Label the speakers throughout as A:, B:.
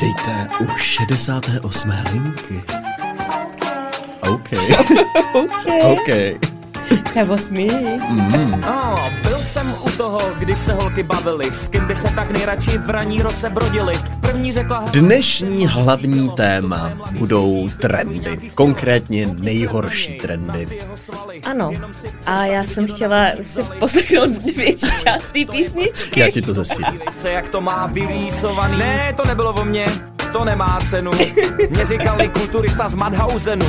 A: Vítejte u 68. linky. OK.
B: OK.
A: OK.
B: Nebo smí.
A: Mm.
C: Oh, byl jsem u toho, když se holky bavily, s kým by se tak nejradši v raní rose brodili. První řekla...
A: Dnešní hlavní téma budou trendy, konkrétně nejhorší trendy.
B: Ano. A já jsem chtěla si poslechnout větší část té písničky.
A: Já ti to zesílím.
C: Dívej se, jak to má vyrýsovaný. Ne, to nebylo o mně, to nemá cenu. Mě říkali kulturista z Madhausenu.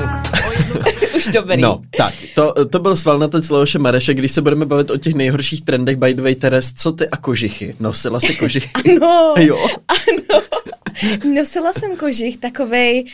B: Už dobrý.
A: No, tak, to, to byl svalnatec Leoše Mareše, když se budeme bavit o těch nejhorších trendech, by the way, Teres, co ty a kožichy? Nosila si kožichy?
B: Ano.
A: Jo.
B: Ano. Nosila jsem kožich takovej,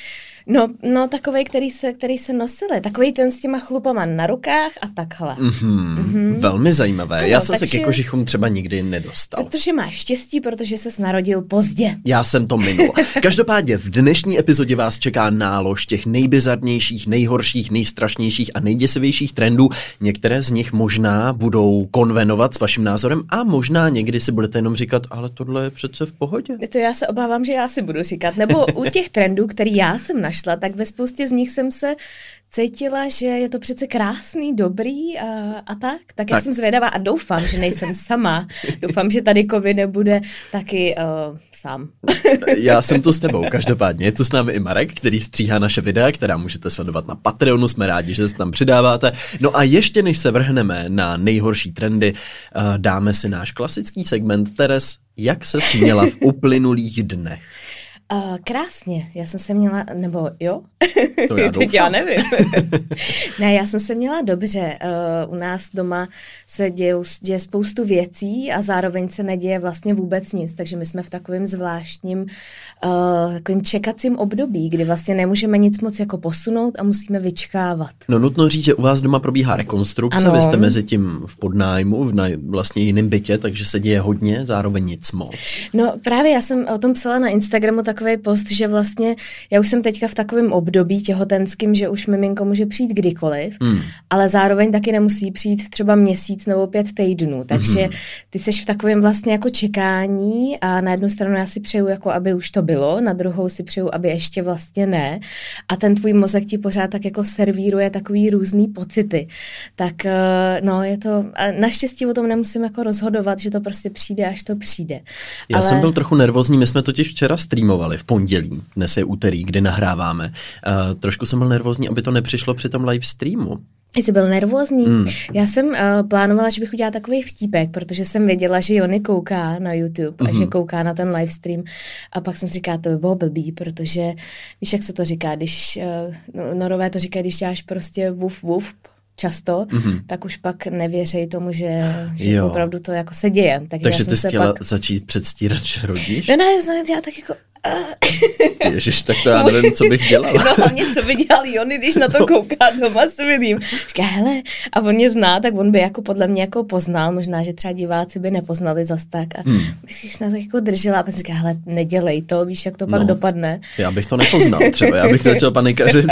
B: no, no takovej, který se, který se nosili. Takovej ten s těma chlupama na rukách a takhle.
A: Mhm, Velmi zajímavé.
B: Ano,
A: Já jsem se
B: takže-
A: ke kožichům třeba nikdy nedostal.
B: Protože máš štěstí, protože se narodil pozdě.
A: Já jsem to minul. Každopádně v dnešní epizodě vás čeká nálož těch nejbizarnějších, nejhorších, nejstrašnějších a nejděsivějších trendů. Některé z nich možná budou konvenovat s vaším názorem a možná někdy si budete jenom říkat, ale tohle je přece v pohodě.
B: To já se obávám, že já si budu říkat. Nebo u těch trendů, který já jsem našla, tak ve spoustě z nich jsem se cítila, že je to přece krásný, dobrý a, a tak. tak. Tak já jsem zvědavá a doufám, že nejsem sama. Doufám, že tady kovy nebude taky uh, sám.
A: Já jsem tu s tebou, každopádně. Je tu s námi i Marek, který stříhá naše videa, která můžete sledovat na Patreonu, jsme rádi, že se tam přidáváte. No a ještě než se vrhneme na nejhorší trendy, eh, dáme si náš klasický segment Teres, jak se směla v uplynulých dnech.
B: Uh, krásně, já jsem se měla, nebo jo?
A: To já
B: Teď já nevím. ne, já jsem se měla dobře. Uh, u nás doma se děje, děje spoustu věcí a zároveň se neděje vlastně vůbec nic, takže my jsme v takovém zvláštním uh, takovým čekacím období, kdy vlastně nemůžeme nic moc jako posunout a musíme vyčkávat.
A: No nutno říct, že u vás doma probíhá rekonstrukce,
B: Ano.
A: vy jste mezi tím v podnájmu, v na, vlastně jiném bytě, takže se děje hodně, zároveň nic moc.
B: No právě já jsem o tom psala na Instagramu takový post, že vlastně já už jsem teďka v takovém období těhotenským, že už miminko může přijít kdykoliv,
A: Hmm.
B: ale zároveň taky nemusí přijít třeba měsíc nebo pět týdnů. Takže ty seš v takovém vlastně jako čekání a na jednu stranu já si přeju, jako aby už to bylo, na druhou si přeju, aby ještě vlastně ne. A ten tvůj mozek ti pořád tak jako servíruje takový různý pocity. Tak eh, no, je to, a naštěstí o tom nemusím jako rozhodovat, že to prostě přijde, až to přijde.
A: Já jsem byl trochu nervózní, my jsme totiž včera streamovali v pondělí, dnes je úterý, kdy nahráváme. Uh, trošku jsem byl nervózní, aby to nepřišlo při tom live streamu.
B: Jsi byl nervózní?
A: Hmm.
B: Já jsem uh, plánovala, že bych udělala takový vtípek, protože jsem věděla, že Jony kouká na YouTube a
A: Mhm.
B: že kouká na ten livestream. A pak jsem si říkala, to by bylo blbý, protože víš, jak se to říká, když uh, no, norové to říkají, když děláš prostě wuf wuf často,
A: Mhm.
B: tak už pak nevěřej tomu, že, že
A: Jo.
B: opravdu to jako se děje. Takže,
A: Takže
B: já jsem
A: ty jsi chtěla
B: pak...
A: začít předstírat, že rodíš?
B: No ne, já jsem dělala tak jako... Uh,
A: Ježiš, tak to já nevím, co bych dělal.
B: No hlavně, co by dělal Jony, když na to kouká doma s vidím. Říká, hele, a on mě zná, tak on by jako podle mě jako poznal, možná, že třeba diváci by nepoznali zas tak. A
A: Hmm.
B: bych si snad jako držela a pak říká, hele, nedělej to, víš, jak to pak
A: No.
B: dopadne.
A: Já bych to nepoznal třeba, já bych začal panikařit.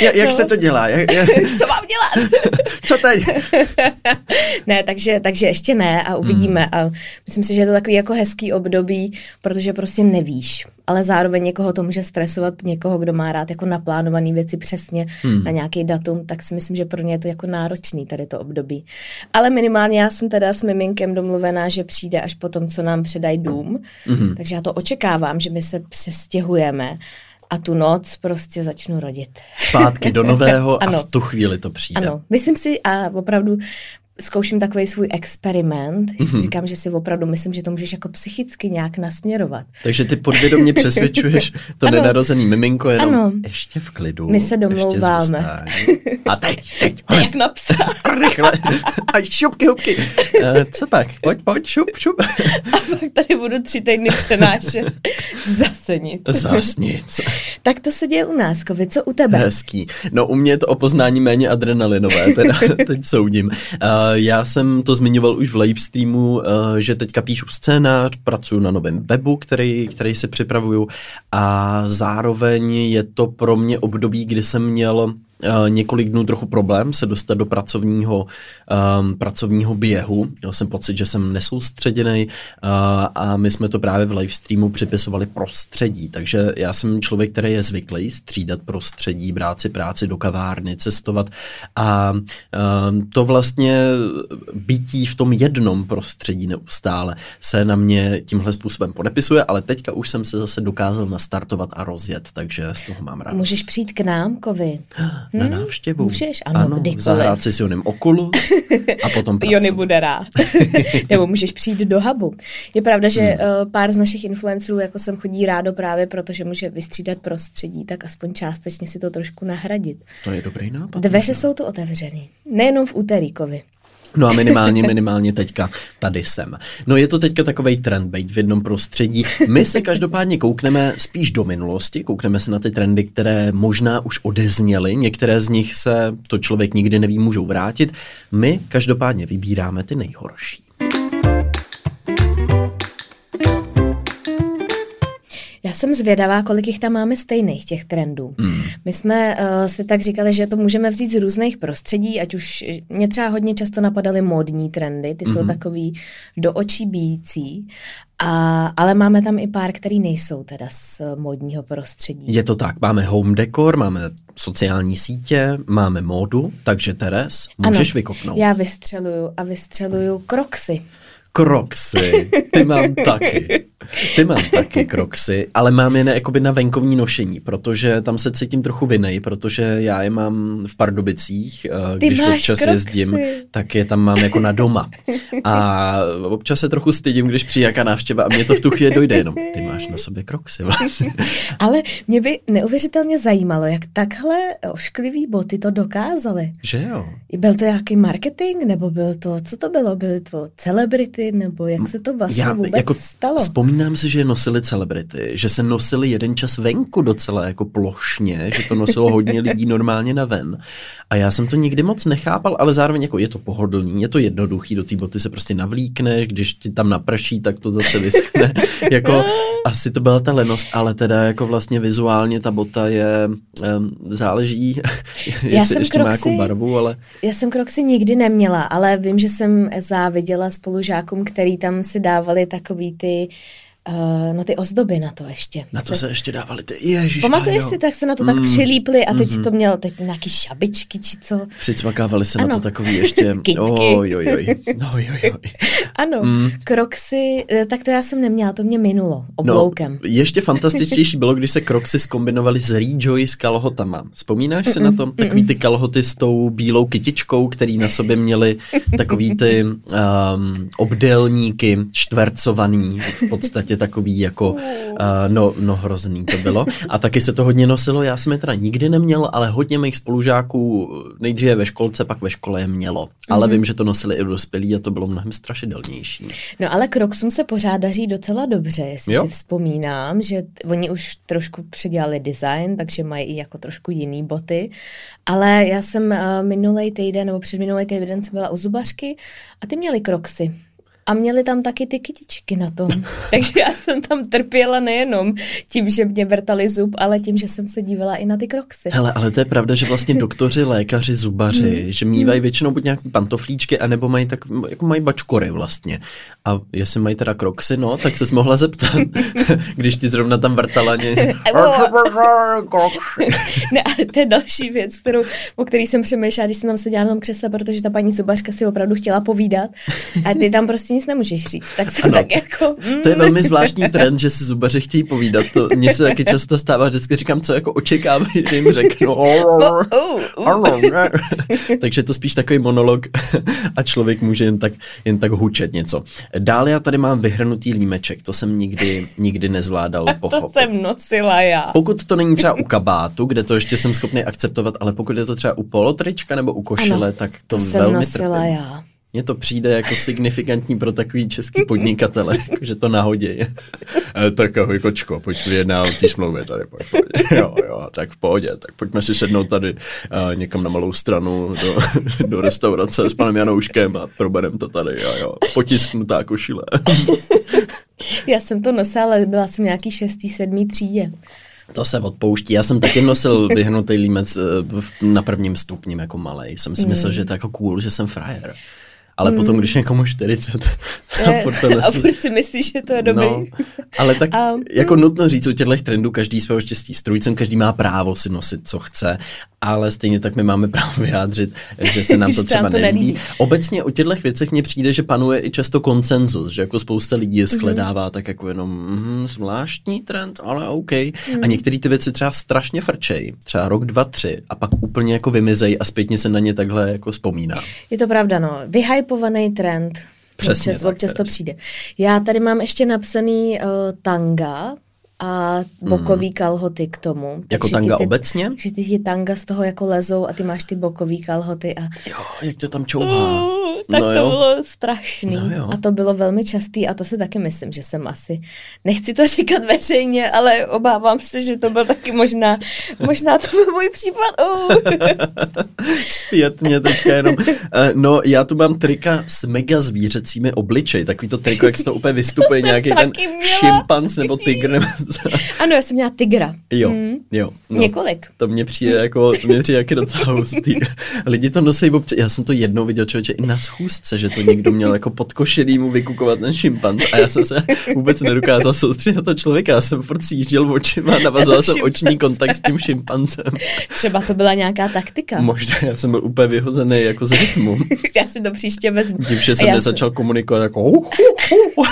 A: Ja, jak
B: No.
A: se to dělá? Jak, jak,
B: Co mám dělat?
A: co teď?
B: ne, takže, takže ještě ne a uvidíme.
A: Hmm.
B: A myslím si, že je to takový jako hezký období, protože prostě nevíš. Ale zároveň někoho to může stresovat, někoho, kdo má rád jako naplánované věci přesně
A: Hmm.
B: na nějaký datum, tak si myslím, že pro ně je to jako náročný tady to období. Ale minimálně já jsem teda s miminkem domluvená, že přijde až po tom, co nám předají dům.
A: Mhm.
B: Takže já to očekávám, že my se přestěhujeme a tu noc prostě začnu rodit.
A: Zpátky do nového a
B: Ano.
A: v tu chvíli to přijde.
B: Ano, myslím si a opravdu zkouším takový svůj experiment, že
A: Mhm.
B: si říkám, že si opravdu myslím, že to můžeš jako psychicky nějak nasměrovat.
A: Takže ty podvědomě přesvědčuješ to
B: Ano.
A: nenarozený miminko jenom
B: Ano.
A: ještě v klidu.
B: My se domlouváme.
A: A teď, teď, hle,
B: Jak napsat.
A: rychle. A šupky, hubky. Uh, co pak? Pojď, pojď, šup, šup.
B: A pak tady budu tři týdny přenášet. Zase nic.
A: Zas nic.
B: Tak to se děje u nás, Kovi, co u tebe?
A: Hezký. No u mě je to o poznání méně adrenalinové, teda teď soudím. Uh, já jsem to zmiňoval už v live streamu, uh, že teďka píšu scénář, pracuji na novém webu, který, který si připravuju a zároveň je to pro mě období, kdy jsem měl několik dnů trochu problém se dostat do pracovního, um, pracovního běhu. Měl jsem pocit, že jsem nesoustředěný uh, a my jsme to právě v live streamu připisovali prostředí, takže já jsem člověk, který je zvyklý střídat prostředí, brát si práci do kavárny, cestovat a um, to vlastně bytí v tom jednom prostředí neustále se na mě tímhle způsobem podepisuje, ale teďka už jsem se zase dokázal nastartovat a rozjet, takže z toho mám rád.
B: Můžeš přijít k nám, Kovy.
A: Na hmm? návštěvu.
B: Můžeš, ano, ano kdykoliv.
A: zahrát si s Jonem Oculus a potom pracovat.
B: Jony bude rád. Nebo můžeš přijít do hubu. Je pravda, že hmm. uh, pár z našich influencerů jako sem chodí rádo právě protože může vystřídat prostředí, tak aspoň částečně si to trošku nahradit.
A: To je dobrý nápad.
B: Dveře jsou tu otevřený. Nejenom v úterý, Kovy.
A: No a minimálně, minimálně teďka tady jsem. No je to teďka takový trend, být v jednom prostředí. My se každopádně koukneme spíš do minulosti, koukneme se na ty trendy, které možná už odezněly, některé z nich se, to člověk nikdy neví, můžou vrátit. My každopádně vybíráme ty nejhorší.
B: Já jsem zvědavá, kolik jich tam máme stejných těch trendů. Mm. My jsme uh, si tak říkali, že to můžeme vzít z různých prostředí, ať už mě třeba hodně často napadaly módní trendy, ty mm. jsou mhm. takový do očí bíjící, a, ale máme tam i pár, který nejsou teda z módního prostředí.
A: Je to tak, máme home decor, máme sociální sítě, máme módu, takže Teres, můžeš ano, vykopnout.
B: já vystřeluju a vystřeluju kroksy.
A: Kroksy, ty mám taky. Ty mám taky kroksy, ale mám je ne, jakoby na venkovní nošení, protože tam se cítím trochu vinej, protože já je mám v Pardubicích,
B: eh, Ty
A: když občas
B: kroksy.
A: jezdím, tak je tam mám jako na doma. A občas se trochu stydím, když přijde jaká návštěva a mě to v tu chvíli dojde jenom. Ty máš na sobě kroksy vlastně.
B: ale mě by neuvěřitelně zajímalo, jak takhle ošklivý boty to dokázaly.
A: Že jo?
B: Byl to nějaký marketing, nebo byl to, co to bylo? Byly to celebrity, nebo jak se to vlastně já, vůbec jako stalo?
A: Vzpomínám si, že je nosili celebrity, že se nosili jeden čas venku docela jako plošně, že to nosilo hodně lidí normálně na ven. A já jsem to nikdy moc nechápal, ale zároveň jako je to pohodlný, je to jednoduchý, do té boty se prostě navlíkneš, když ti tam naprší, tak to zase vyschne. jako asi to byla ta lenost, ale teda jako vlastně vizuálně ta bota je, um, záleží, jestli ještě kroxy, má jako barvu, ale...
B: Já jsem kroxy nikdy neměla, ale vím, že jsem záviděla spolužákům, který tam si dávali takový ty Uh, no ty ozdoby na to ještě.
A: Na to se, se ještě dávali ty, ježiš.
B: Pamatuješ si, tak se na to tak mm, přilípli a teď mm-hmm. to měl teď nějaký šabičky či co.
A: Přicmakávali se ano. na to takový ještě. Oj, oj, oj. No, oj, oj.
B: ano, mm. kroxy, eh, tak to já jsem neměla, to mě minulo obloukem.
A: No, ještě fantastičtější bylo, když se kroxy zkombinovali s Rejoy s kalhotama. Vzpomínáš si na to? Takový ty kalhoty s tou bílou kytičkou, který na sobě měli takový ty um, obdélníky čtvercovaný v podstatě prostě takový jako, uh, no, no hrozný to bylo. A taky se to hodně nosilo, já jsem je teda nikdy neměl, ale hodně mých spolužáků nejdříve ve školce, pak ve škole je mělo. Ale mm-hmm. vím, že to nosili i dospělí a to bylo mnohem strašidelnější.
B: No ale Crocsům se pořád daří docela dobře, jestli jo? si vzpomínám, že oni už trošku předělali design, takže mají i jako trošku jiný boty. Ale já jsem uh, minulý týden nebo před minulý týden jsem byla u zubařky a ty měli Crocsy. A měli tam taky ty kytičky na tom. Takže já jsem tam trpěla nejenom tím, že mě vrtali zub, ale tím, že jsem se dívala i na ty kroksy.
A: Hele, ale to je pravda, že vlastně doktoři, lékaři, zubaři, hmm. že mývají hmm. většinou buď nějaký pantoflíčky, anebo mají tak, jako mají bačkory vlastně. A jestli mají teda kroksy, no, tak se mohla zeptat, když ti zrovna tam vrtala ně...
B: ne, ale to je další věc, kterou, o který jsem přemýšlela, když jsem tam seděla na tom křesle, protože ta paní zubařka si opravdu chtěla povídat. A ty tam prostě nic nemůžeš říct. Tak jsem ano. tak jako...
A: Mm. To je velmi zvláštní trend, že si zubaři chtějí povídat. To mně se taky často stává, vždycky říkám, co jako očekávají, že jim řeknu. Takže to spíš takový monolog a člověk může jen tak, jen tak hučet něco. Dále já tady mám vyhrnutý límeček, to jsem nikdy, nikdy nezvládal pochopit.
B: To jsem nosila já.
A: Pokud to není třeba u kabátu, kde to ještě jsem schopný akceptovat, ale pokud je to třeba u polotrička nebo u košile, ano, tak to, to velmi jsem nosila trpím. já. Mně to přijde jako signifikantní pro takový český podnikatele, jako že to náhodě je. E, tak ahoj kočko, pojď vyjedná o té smlouvě tady. Pojď, pojď. Jo, jo, tak v pohodě, tak pojďme si sednout tady uh, někam na malou stranu do, do restaurace s panem Janouškem a proberem to tady, jo, jo. Potisknutá košile.
B: Já jsem to nosila, ale byla jsem nějaký šestý, sedmý třídě.
A: To se odpouští. Já jsem taky nosil vyhnutý límec eh, na prvním stupním jako malej. Jsem si myslel, že je to jako cool, že jsem frajer. Ale potom, když je někomu 40 a
B: Je-
A: furt to
B: a
A: nosí.
B: furt si myslíš, že to je dobrý.
A: No, ale tak
B: A-
A: jako nutno říct, u těchto trendů každý svého štěstí strujcem, každý má právo si nosit, co chce, ale stejně tak my máme právo vyjádřit, že se nám to třeba
B: to
A: nelíbí.
B: nelíbí.
A: Obecně o těchto věcech mně přijde, že panuje i často konsenzus, že jako spousta lidí
B: Mhm.
A: je shledává tak jako jenom mm, zvláštní trend, ale OK.
B: Mhm.
A: A některé ty věci třeba strašně frčej, třeba rok, dva, tři a pak úplně jako vymizej a zpětně se na ně takhle jako vzpomíná.
B: Je to pravda, no. Vyhypovaný trend.
A: Přesně
B: občas,
A: tak,
B: občas to přijde. Já tady mám ještě napsaný uh, tanga a bokový kalhoty k tomu.
A: Hmm. Jako
B: Takže
A: tanga
B: ty,
A: obecně?
B: Že ty ti tanga z toho jako lezou a ty máš ty bokový kalhoty a
A: Jo, jak to tam čouhá.
B: Uh, tak
A: No
B: to
A: jo.
B: bylo strašný.
A: No jo.
B: a to bylo velmi častý a to si taky myslím, že jsem asi, nechci to říkat veřejně, ale obávám se, že to byl taky možná, možná to byl můj případ. Uh.
A: Zpětně teďka jenom. Eh, No, já tu mám trika s mega zvířecími obličeji. Takový to triko, jak se to úplně vystupuje
B: jsem
A: nějaký ten šimpanz nebo tygr. Nebo
B: Ano, já jsem měla tygra.
A: jo,
B: Mm.
A: jo. No.
B: Několik.
A: To mě přijde jako, mě přijde jaký docela hustý. Lidi to nosí občas, já jsem to jednou viděl člověče i na schůzce, že to někdo měl jako pod košilí mu vykukovat ten šimpanz a já jsem se vůbec nedokázal soustředit na to člověka, já jsem furt sjížděl očima, navazoval jsem oční kontakt s tím šimpanzem.
B: Třeba to byla nějaká taktika.
A: Možná já jsem byl úplně vyhozený jako z rytmu.
B: já si to příště vezmu.
A: Tím, že jsem nezačal komunikovat jako hu, hu, hu.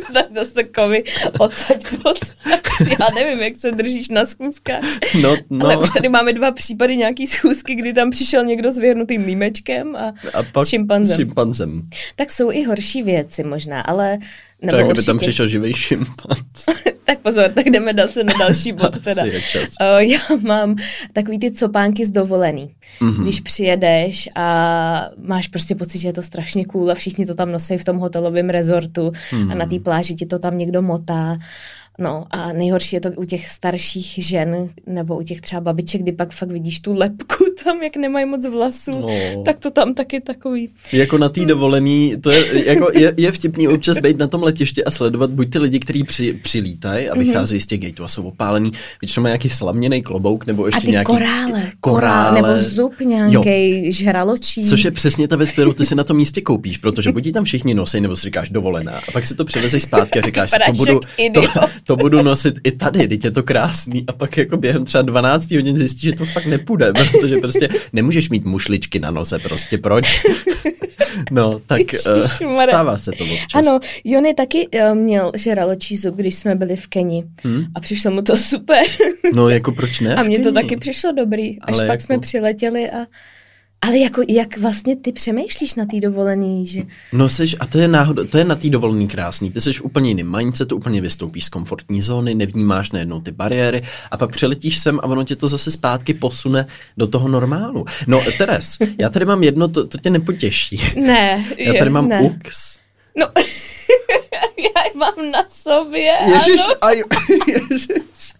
B: tak zase kovi odsaď pocať. Já nevím, jak se držíš na schůzkách.
A: No,
B: No. Ale už tady máme dva případy nějaký schůzky, kdy tam přišel někdo s vyhrnutým límečkem a,
A: A pak
B: s šimpanzem.
A: Šimpanzem.
B: Tak jsou i horší věci možná, ale... Nebo
A: Tak, kdyby
B: určitě.
A: tam přišel živý šimpanz.
B: tak pozor, tak jdeme zase na další bod teda. O, já mám takový ty copánky z dovolený.
A: Mhm.
B: Mm-hmm. Když přijedeš a máš prostě pocit, že je to strašně cool a všichni to tam nosí v tom hotelovém rezortu mm-hmm. a na
A: Mhm.
B: té pláži ti to tam někdo motá. No a nejhorší je to u těch starších žen nebo u těch třeba babiček, kdy pak fakt vidíš tu lepku tam, jak nemají moc vlasů,
A: No.
B: tak to tam taky takový.
A: Jako na té dovolený, to je, jako je, je vtipný občas být na tom letišti a sledovat buď ty lidi, kteří při, přilítají a vycházejí z těch gateů a jsou opálený, většinou mají nějaký slaměný klobouk nebo ještě
B: A ty
A: nějaký
B: korále,
A: korále.
B: nebo zub nějaký žraločí.
A: Což je přesně ta věc, kterou ty si na tom místě koupíš, protože buď tam všichni nosí, nebo si říkáš dovolená, a pak si to přivezeš zpátky a říkáš si, to budu, to. to budu nosit i tady, teď je to krásný, a pak jako během třeba 12 hodin zjistíš, že to fakt nepůjde, protože prostě nemůžeš mít mušličky na noze, prostě proč? No, tak uh, stává se to občas.
B: Ano, Jony taky uh, měl žraločí zub, když jsme byli v Keni. Hmm. A přišlo mu to super.
A: No, jako proč ne?
B: a mně to taky přišlo dobrý. Až
A: Ale
B: pak
A: jako-
B: jsme přiletěli a... Ale jako, jak vlastně ty přemýšlíš na té dovolený, že...
A: No seš, a to je, náhoda, to je na té dovolený krásný. Ty jsi v úplně jiném mindsetu, úplně vystoupíš z komfortní zóny, nevnímáš najednou ty bariéry a pak přiletíš sem a ono tě to zase zpátky posune do toho normálu. No, Teres, já tady mám jedno, to, to tě nepotěší.
B: Ne.
A: Já
B: je-
A: tady mám
B: ne.
A: UX.
B: No, já mám na sobě,
A: Ježiš,
B: ano.
A: aj, ježiš.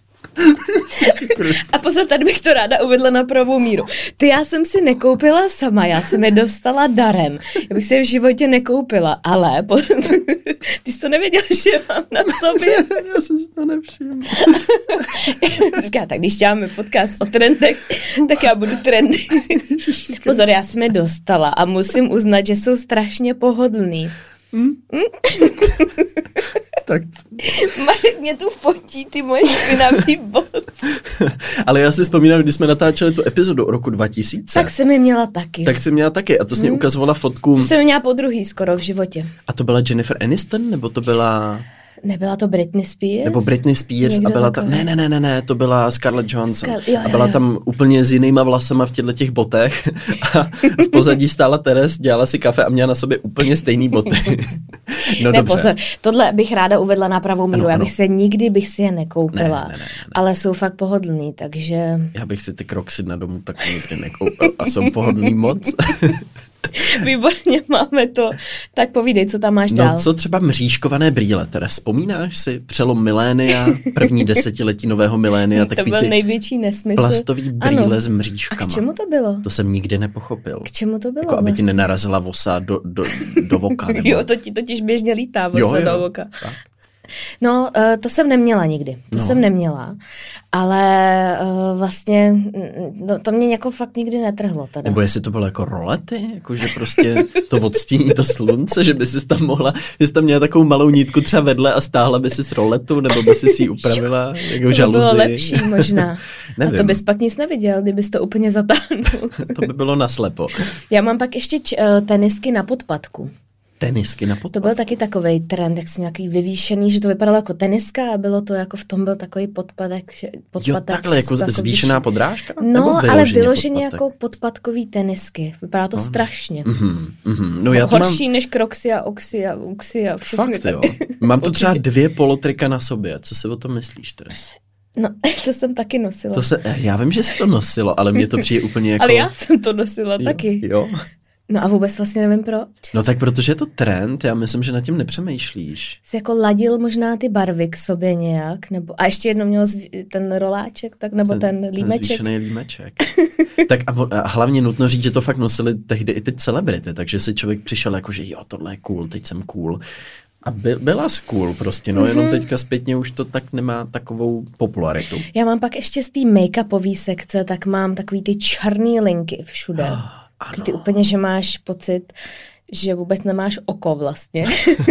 B: A pozor, tady bych to ráda uvedla na pravou míru. Ty já jsem si nekoupila sama, já jsem je dostala darem. Já bych si je v životě nekoupila, ale po... ty jsi to nevěděl, že mám na sobě.
A: Já jsem si to nevšiml.
B: Říká, tak když děláme podcast o trendech, tak já budu trendy. Pozor, já jsem je dostala a musím uznat, že jsou strašně pohodlný.
A: Tak,
B: Marek mě tu fotí, ty moje špinavý bod.
A: ale já si vzpomínám, když jsme natáčeli tu epizodu o roku 2000,
B: Tak jsem je měla taky.
A: tak jsi měla taky a to jsi mě ukazovala fotku.
B: To jsem měla po druhý skoro v životě.
A: A to byla Jennifer Aniston, nebo to byla...
B: Nebyla to Britney Spears?
A: Nebo Britney Spears
B: Někdo
A: a byla tam, ne, ne, ne, ne, ne, to byla Scarlett Johansson
B: Scar- jo,
A: a
B: jo,
A: byla
B: jo.
A: tam úplně s jinýma vlasama v těchto těch botech a v pozadí stála Teres, dělala si kafe a měla na sobě úplně stejný boty. No
B: ne,
A: dobře.
B: pozor, tohle bych ráda uvedla na pravou míru.
A: Ano,
B: já
A: ano.
B: bych se nikdy bych si je nekoupila,
A: Ne, ne, ne, ne, ne.
B: ale jsou fakt pohodlný, takže
A: Já bych si ty kroksy na domu tak nikdy nekoupil a jsou pohodlný moc.
B: výborně máme to. Tak povídej, co tam máš
A: No
B: dál.
A: co třeba mřížkované brýle, Teres, vzpomínáš si přelom milénia, první desetiletí nového milénia,
B: to
A: takový
B: byl
A: ty
B: největší nesmysl.
A: plastový brýle
B: Ano.
A: s
B: A
A: mřížkama.
B: k čemu to bylo?
A: To jsem nikdy nepochopil.
B: K čemu to bylo
A: Jako aby ti
B: vlastně?
A: nenarazila vosa do, do, do voka. Nebo...
B: Jo, to ti totiž běžně lítá vosa do oka.
A: Tak.
B: No, uh, to jsem neměla nikdy. To no. jsem neměla. Ale uh, vlastně mm, no, to mě jako fakt nikdy netrhlo. Teda.
A: Nebo jestli to bylo jako rolety, jako že prostě to odstíní to slunce, že by si tam mohla, že jsi tam měla takovou malou nítku třeba vedle a stáhla by si z roletu, nebo by si si ji upravila jako
B: to
A: žaluzi.
B: To by bylo lepší možná. Nevím. A to bys pak nic neviděl, kdybys to úplně zatáhnul.
A: to by bylo naslepo.
B: Já mám pak ještě č- eh, tenisky na podpadku
A: tenisky na podpad.
B: To byl taky takový trend, jak jsem nějaký vyvýšený, že to vypadalo jako teniska a bylo to jako v tom byl takový podpadek.
A: podpadek jo, takhle, jako zvýšená vyšší. podrážka?
B: No, ale vyloženě jako podpadkový tenisky. Vypadá to no. strašně. Mm-hmm,
A: mm-hmm. No, já
B: to Horší mám... než kroxy a oxy a uxy a všechny.
A: Fakt jo. Mám tu třeba dvě polotrika na sobě. Co si o tom myslíš, Teres?
B: No, to jsem taky nosila.
A: To se, já vím, že jsi to nosilo, ale mě to přijde úplně jako...
B: ale já jsem to nosila
A: jo,
B: taky.
A: Jo.
B: No a vůbec vlastně nevím proč.
A: No tak protože je to trend, já myslím, že nad tím nepřemýšlíš.
B: Jsi jako ladil možná ty barvy k sobě nějak, nebo a ještě jednou měl ten roláček, tak nebo ten, ten límeček.
A: Ten límeček. tak a, a, hlavně nutno říct, že to fakt nosili tehdy i ty celebrity, takže si člověk přišel jako, že jo, tohle je cool, teď jsem cool. A by, byla cool prostě, no, mm-hmm. jenom teďka zpětně už to tak nemá takovou popularitu.
B: Já mám pak ještě z té make-upové sekce, tak mám takový ty černý linky všude. Ano. Ty úplně, že máš pocit, že vůbec nemáš oko vlastně.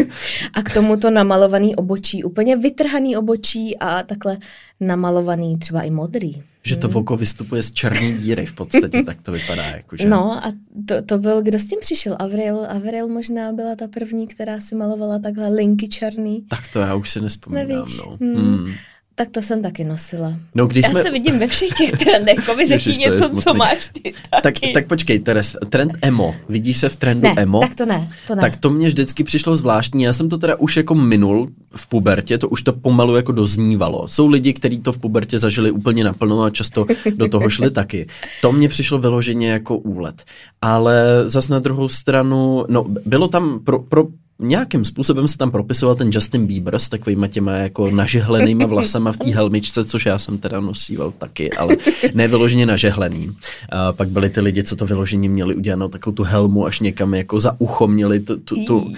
B: a k tomu to namalovaný obočí, úplně vytrhaný obočí a takhle namalovaný třeba i modrý.
A: Že to hmm. oko vystupuje z černé díry v podstatě, tak to vypadá jako, že...
B: No a to, to byl, kdo s tím přišel? Avril, Avril možná byla ta první, která si malovala takhle linky černý.
A: Tak to já už si nespomínám,
B: Nevíš?
A: no.
B: Hmm. Hmm. Tak to jsem taky nosila.
A: No, když
B: Já
A: jsme...
B: se vidím ve všech těch trendech, mi řekni něco, co máš ty taky.
A: Tak, tak počkej, Teres, trend emo, vidíš se v trendu
B: ne,
A: emo?
B: tak to ne, to ne.
A: Tak to mě vždycky přišlo zvláštní, já jsem to teda už jako minul v pubertě, to už to pomalu jako doznívalo. Jsou lidi, kteří to v pubertě zažili úplně naplno a často do toho šli taky. To mě přišlo vyloženě jako úlet. Ale zas na druhou stranu, no bylo tam pro, pro nějakým způsobem se tam propisoval ten Justin Bieber s takovýma těma jako nažehlenýma vlasama v té helmičce, což já jsem teda nosíval taky, ale ne vyloženě nažehlený. A pak byli ty lidi, co to vyloženě měli udělanou takovou tu helmu až někam jako za ucho, měli tu, tu, tu,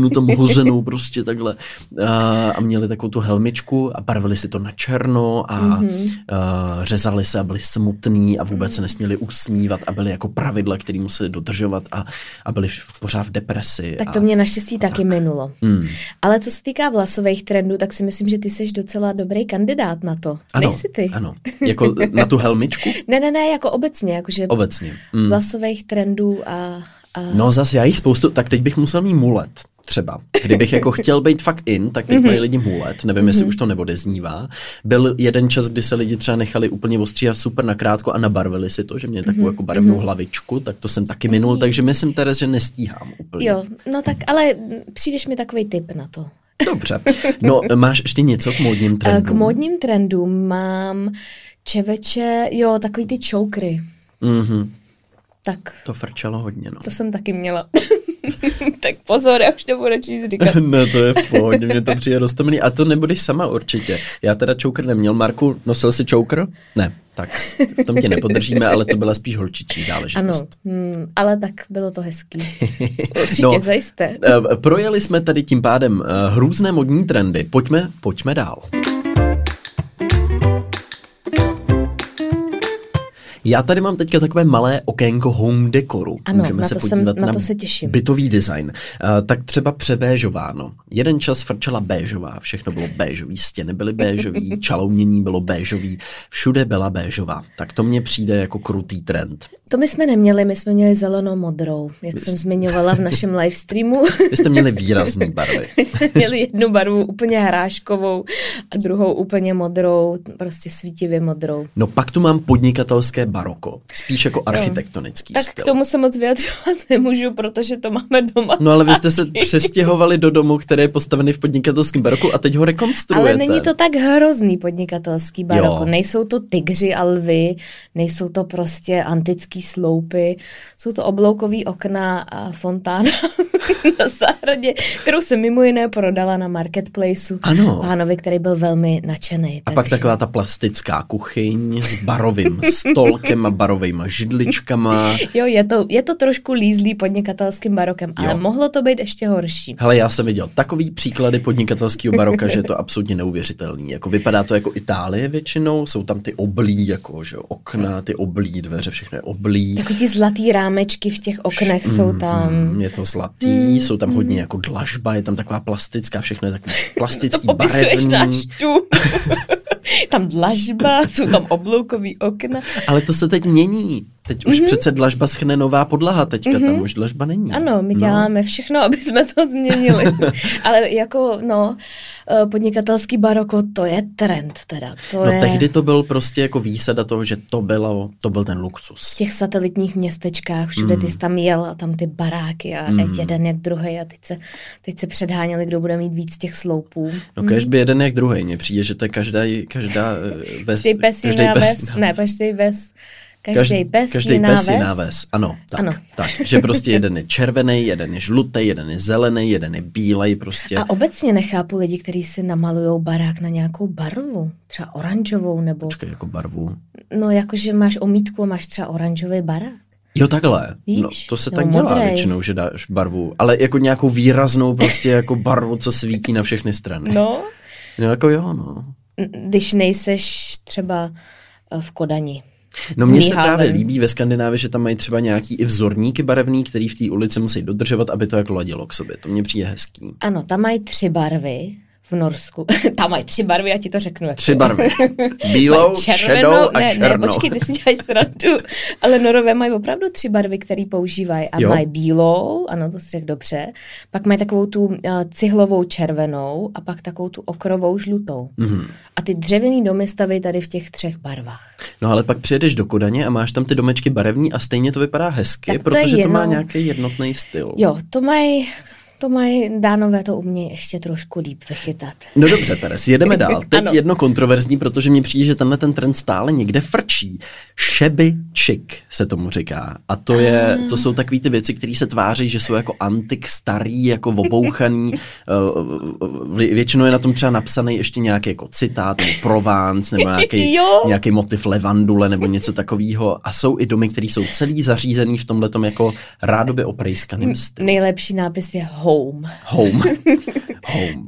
A: tu tam hozenou prostě takhle a, a měli takovou tu helmičku a barvili si to na černo a, mm-hmm. a řezali se a byli smutní a vůbec se nesměli usmívat a byly jako pravidla, které museli dodržovat a, a byli pořád v depresi.
B: Tak to
A: a,
B: mě naštěstí tak. taky minulo. Hmm. Ale co se týká vlasových trendů, tak si myslím, že ty jsi docela dobrý kandidát na to.
A: Ano,
B: Nejsi ty?
A: ano. Jako na tu helmičku?
B: ne, ne, ne, jako obecně. Jakože
A: obecně.
B: Hmm. Vlasových trendů a, a...
A: No zase já jich spoustu, tak teď bych musel mít mulet třeba. Kdybych jako chtěl být fakt in, tak teď mají lidi mulet, nevím, jestli mhm. už to neodeznívá. Byl jeden čas, kdy se lidi třeba nechali úplně ostříhat super nakrátko a nabarvili si to, že mě takovou mm-hmm. jako barevnou hlavičku, tak to jsem taky minul, takže myslím teda, že nestíhám úplně.
B: Jo, no tak ale přijdeš mi takový tip na to.
A: Dobře. No, máš ještě něco k módním trendům?
B: K módním trendům mám čeveče, jo, takový ty chokery.
A: Mm-hmm.
B: Tak.
A: To frčelo hodně, no.
B: To jsem taky měla. tak pozor, já už nebudu číst říkat.
A: ne, to je v pohodě, mě to přijde roztomilý. A to nebudeš sama určitě. Já teda choker neměl. Marku, nosil jsi choker? Ne, tak v tom tě nepodržíme, ale to byla spíš holčičí záležitost.
B: Ano, hmm, ale tak bylo to hezký. Určitě, no, zajisté.
A: Eh, projeli jsme tady tím pádem eh, hrůzné modní trendy. Pojďme, pojďme dál. Já tady mám teďka takové malé okénko home dekoru.
B: Ano, Můžeme na se to podívat jsem, na, to se těším.
A: bytový design. Uh, tak třeba přebéžováno. Jeden čas frčela béžová, všechno bylo béžový, stěny byly béžový, čalounění bylo béžový, všude byla béžová. Tak to mně přijde jako krutý trend.
B: To my jsme neměli, my jsme měli zelenou-modrou, jak Vy jsem zmiňovala v našem live streamu.
A: Vy jste měli výrazné barvy.
B: My jsme měli jednu barvu úplně hráškovou a druhou úplně modrou, prostě svítivě modrou.
A: No pak tu mám podnikatelské baroko, spíš jako architektonický
B: no,
A: styl.
B: Tak k tomu se moc vyjadřovat nemůžu, protože to máme doma.
A: No ale vy jste se přestěhovali do domu, který je postavený v podnikatelském baroku a teď ho rekonstruujete.
B: Ale není to tak hrozný podnikatelský baroko. Jo. Nejsou to tygři a lvy, nejsou to prostě antický sloupy, jsou to obloukový okna a fontána na zahradě, kterou jsem mimo jiné prodala na marketplaceu
A: ano.
B: pánovi, který byl velmi nadšený.
A: A takže... pak taková ta plastická kuchyň s barovým stolkem barokem a barovejma židličkama.
B: Jo, je to, je to trošku lízlý podnikatelským barokem, ale
A: Jo.
B: mohlo to být ještě horší.
A: Hele, já jsem viděl takový příklady podnikatelského baroka, že je to absolutně neuvěřitelný. Jako vypadá to jako Itálie většinou, jsou tam ty oblí, jako že okna, ty oblí, dveře, všechno je oblí.
B: Takový ty zlatý rámečky v těch oknech jsou tam.
A: Mm, je to zlatý, jsou tam hodně jako dlažba, je tam taková plastická, všechno je takový
B: To
A: plastický,
B: náš
A: barevný.
B: tam dlažba, jsou tam obloukový okna.
A: Ale to se teď mění. Teď už mm-hmm. přece dlažba schne nová podlaha, teďka mm-hmm. tam už dlažba není.
B: Mhm. Ano, my
A: No.
B: děláme všechno, aby jsme to změnili. Ale jako, no, eh, podnikatelský baroko, to je trend teda. To
A: No
B: je
A: tehdy to byl prostě jako výsada toho, že to bylo, to byl ten
B: v
A: luxus.
B: těch satelitních městečkách, všude ty jsi tam jel a tam ty baráky a
A: Mm.
B: jeden jak druhý a teď se, teď se předháněli, kdo bude mít víc těch sloupů.
A: No kež by jeden jak druhý, mně přijde, že to je každá, každá eh, ves,
B: Každý pes
A: každý
B: ne, každý ves, každý pes
A: každý
B: jiná
A: pes
B: ves.
A: jiná ves. Ano, tak,
B: Ano.
A: tak. Že prostě jeden je červený, jeden je žlutý, jeden je zelený, jeden je bílej prostě.
B: A obecně nechápu lidi, kteří si namalujou barák na nějakou barvu, třeba oranžovou, nebo
A: Počkej, jako barvu.
B: no jakože máš omítku a máš třeba oranžový barák.
A: Jo, takhle.
B: Víš?
A: No, to se
B: Nebo
A: tak dělá
B: modrej.
A: většinou, že dáš barvu. Ale jako nějakou výraznou prostě jako barvu, co svítí na všechny strany.
B: No,
A: No jako jo, no.
B: když nejseš třeba eh, v Kodani.
A: No mně se právě líbí ve Skandinávii, že tam mají třeba nějaký i vzorníky barevný, který v té ulici musí dodržovat, aby to jako ladilo k sobě. To mně přijde hezký.
B: Ano, tam mají tři barvy v Norsku. tam mají tři barvy, já ti to řeknu. jak
A: Tři
B: to
A: barvy. Bílou, šedou a
B: ne,
A: černou.
B: ne, počkej, ty si děláš srandu. Ale Norové mají opravdu tři barvy, které používají. A
A: Jo.
B: mají bílou, ano, to si řekl dobře. Pak mají takovou tu uh, cihlovou červenou a pak takovou tu okrovou žlutou.
A: Mhm.
B: A ty dřevěný domy staví tady v těch třech barvách.
A: No ale pak přijedeš do Kodaně a máš tam ty domečky barevní a stejně to vypadá hezky,
B: Tak to
A: protože to má
B: jenom-
A: nějaký jednotný styl.
B: Jo, to mají, to mají, dánové to umějí ještě trošku líp vychytat.
A: No dobře, Teres, jedeme dál. Teď
B: Ano.
A: jedno kontroverzní, protože mně přijde, že tenhle ten trend stále někde frčí. Shabby chic se tomu říká. A to, je, to jsou takové ty věci, které se tváří, že jsou jako antik, starý, jako obouchaný. Eh, Většinou je na tom třeba napsaný ještě nějaký jako citát, nebo Provence, nebo nějaký, nějaký motiv levandule, nebo něco takového. A jsou i domy, které jsou celý zařízený v tomhletom jako rádoby oprejskaným stylu.
B: Nejlepší nápis je home.
A: Home. Home.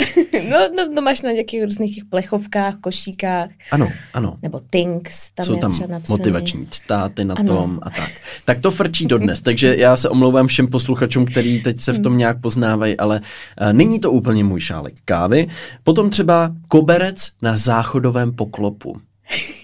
B: No, no, no máš na nějakých různých těch plechovkách, košíkách,
A: Ano, ano.
B: nebo things, tam
A: jsou
B: je
A: tam
B: napsaný.
A: motivační citáty na
B: Ano.
A: tom a tak. Tak to frčí dodnes, takže já se omlouvám všem posluchačům, který teď se v tom nějak poznávají, ale uh, není to úplně můj šálek kávy. Potom třeba koberec na záchodovém poklopu.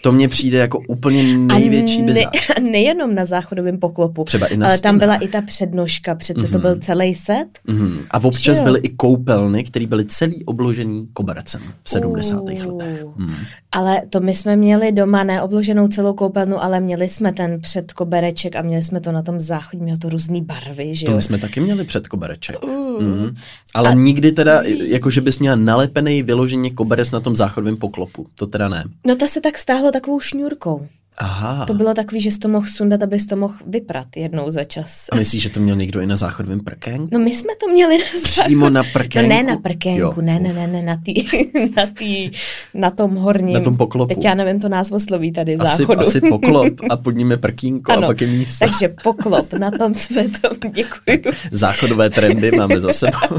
A: To mně přijde jako úplně největší
B: a
A: bizár.
B: a nejenom na záchodovém poklopu,
A: Třeba i na
B: ale tam
A: stěnách.
B: byla i ta přednožka, přece mm-hmm. to byl celý set.
A: Mhm. A občas byly i koupelny, které byly celý obložený kobercem v 70.
B: Uh.
A: letech. Mhm.
B: Ale to my jsme měli doma neobloženou celou koupelnu, ale měli jsme ten předkobereček a měli jsme to na tom záchodě, mělo to různé barvy, že
A: To
B: jo.
A: my jsme taky měli před kobereček.
B: Uh.
A: Mhm. Ale nikdy teda, jako že bys měla nalepený vyloženě koberec na tom záchodovém poklopu. To teda ne.
B: No to se tak stáhlo takovou šňůrkou.
A: Aha.
B: To bylo takový, že jsi to mohl sundat, abys to mohl vyprat jednou za čas.
A: A myslíš, že to měl někdo i na záchodovém prkénku?
B: No my jsme to měli na
A: Přímo na prkénku?
B: No ne na prkénku,
A: Jo.
B: ne, ne, ne, ne, na tý, na tý, na tom horním.
A: Na tom poklopu.
B: Teď já nevím to názvosloví tady
A: Asi,
B: záchodu.
A: asi poklop a pod ním je prkínko a
B: Ano,
A: pak je místo.
B: Takže poklop, na tom jsme to, děkuju.
A: Záchodové trendy máme za sebou.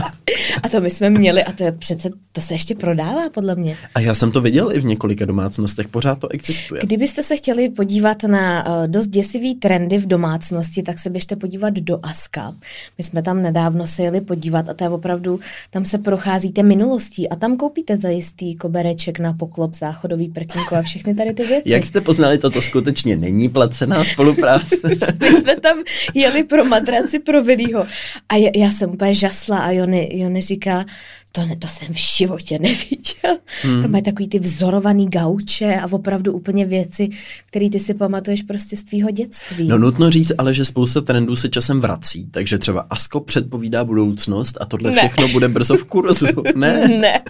B: A to my jsme měli a to je přece, to se ještě prodává podle mě.
A: A já jsem to viděl i v několika domácnostech, pořád to existuje.
B: Kdybyste se chtěli podívat na uh, dost děsivý trendy v domácnosti, tak se běžte podívat do Aska. My jsme tam nedávno se jeli podívat a to je opravdu, tam se procházíte minulostí a tam koupíte zajistý kobereček na poklop, záchodový prkínko a všechny tady ty věci.
A: Jak jste poznali, toto skutečně není placená spolupráce?
B: My jsme tam jeli pro matraci pro Vilího a já, já jsem úplně žasla a Jony, Jony říká, to, ne, to jsem v životě neviděl. Hmm. Tam mají takový ty vzorovaný gauče a opravdu úplně věci, které ty si pamatuješ prostě z tvýho dětství.
A: No nutno říct ale, že spousta trendů se časem vrací, takže třeba Asko předpovídá budoucnost a tohle
B: Ne.
A: všechno bude brzo v kurzu. Ne?
B: ne.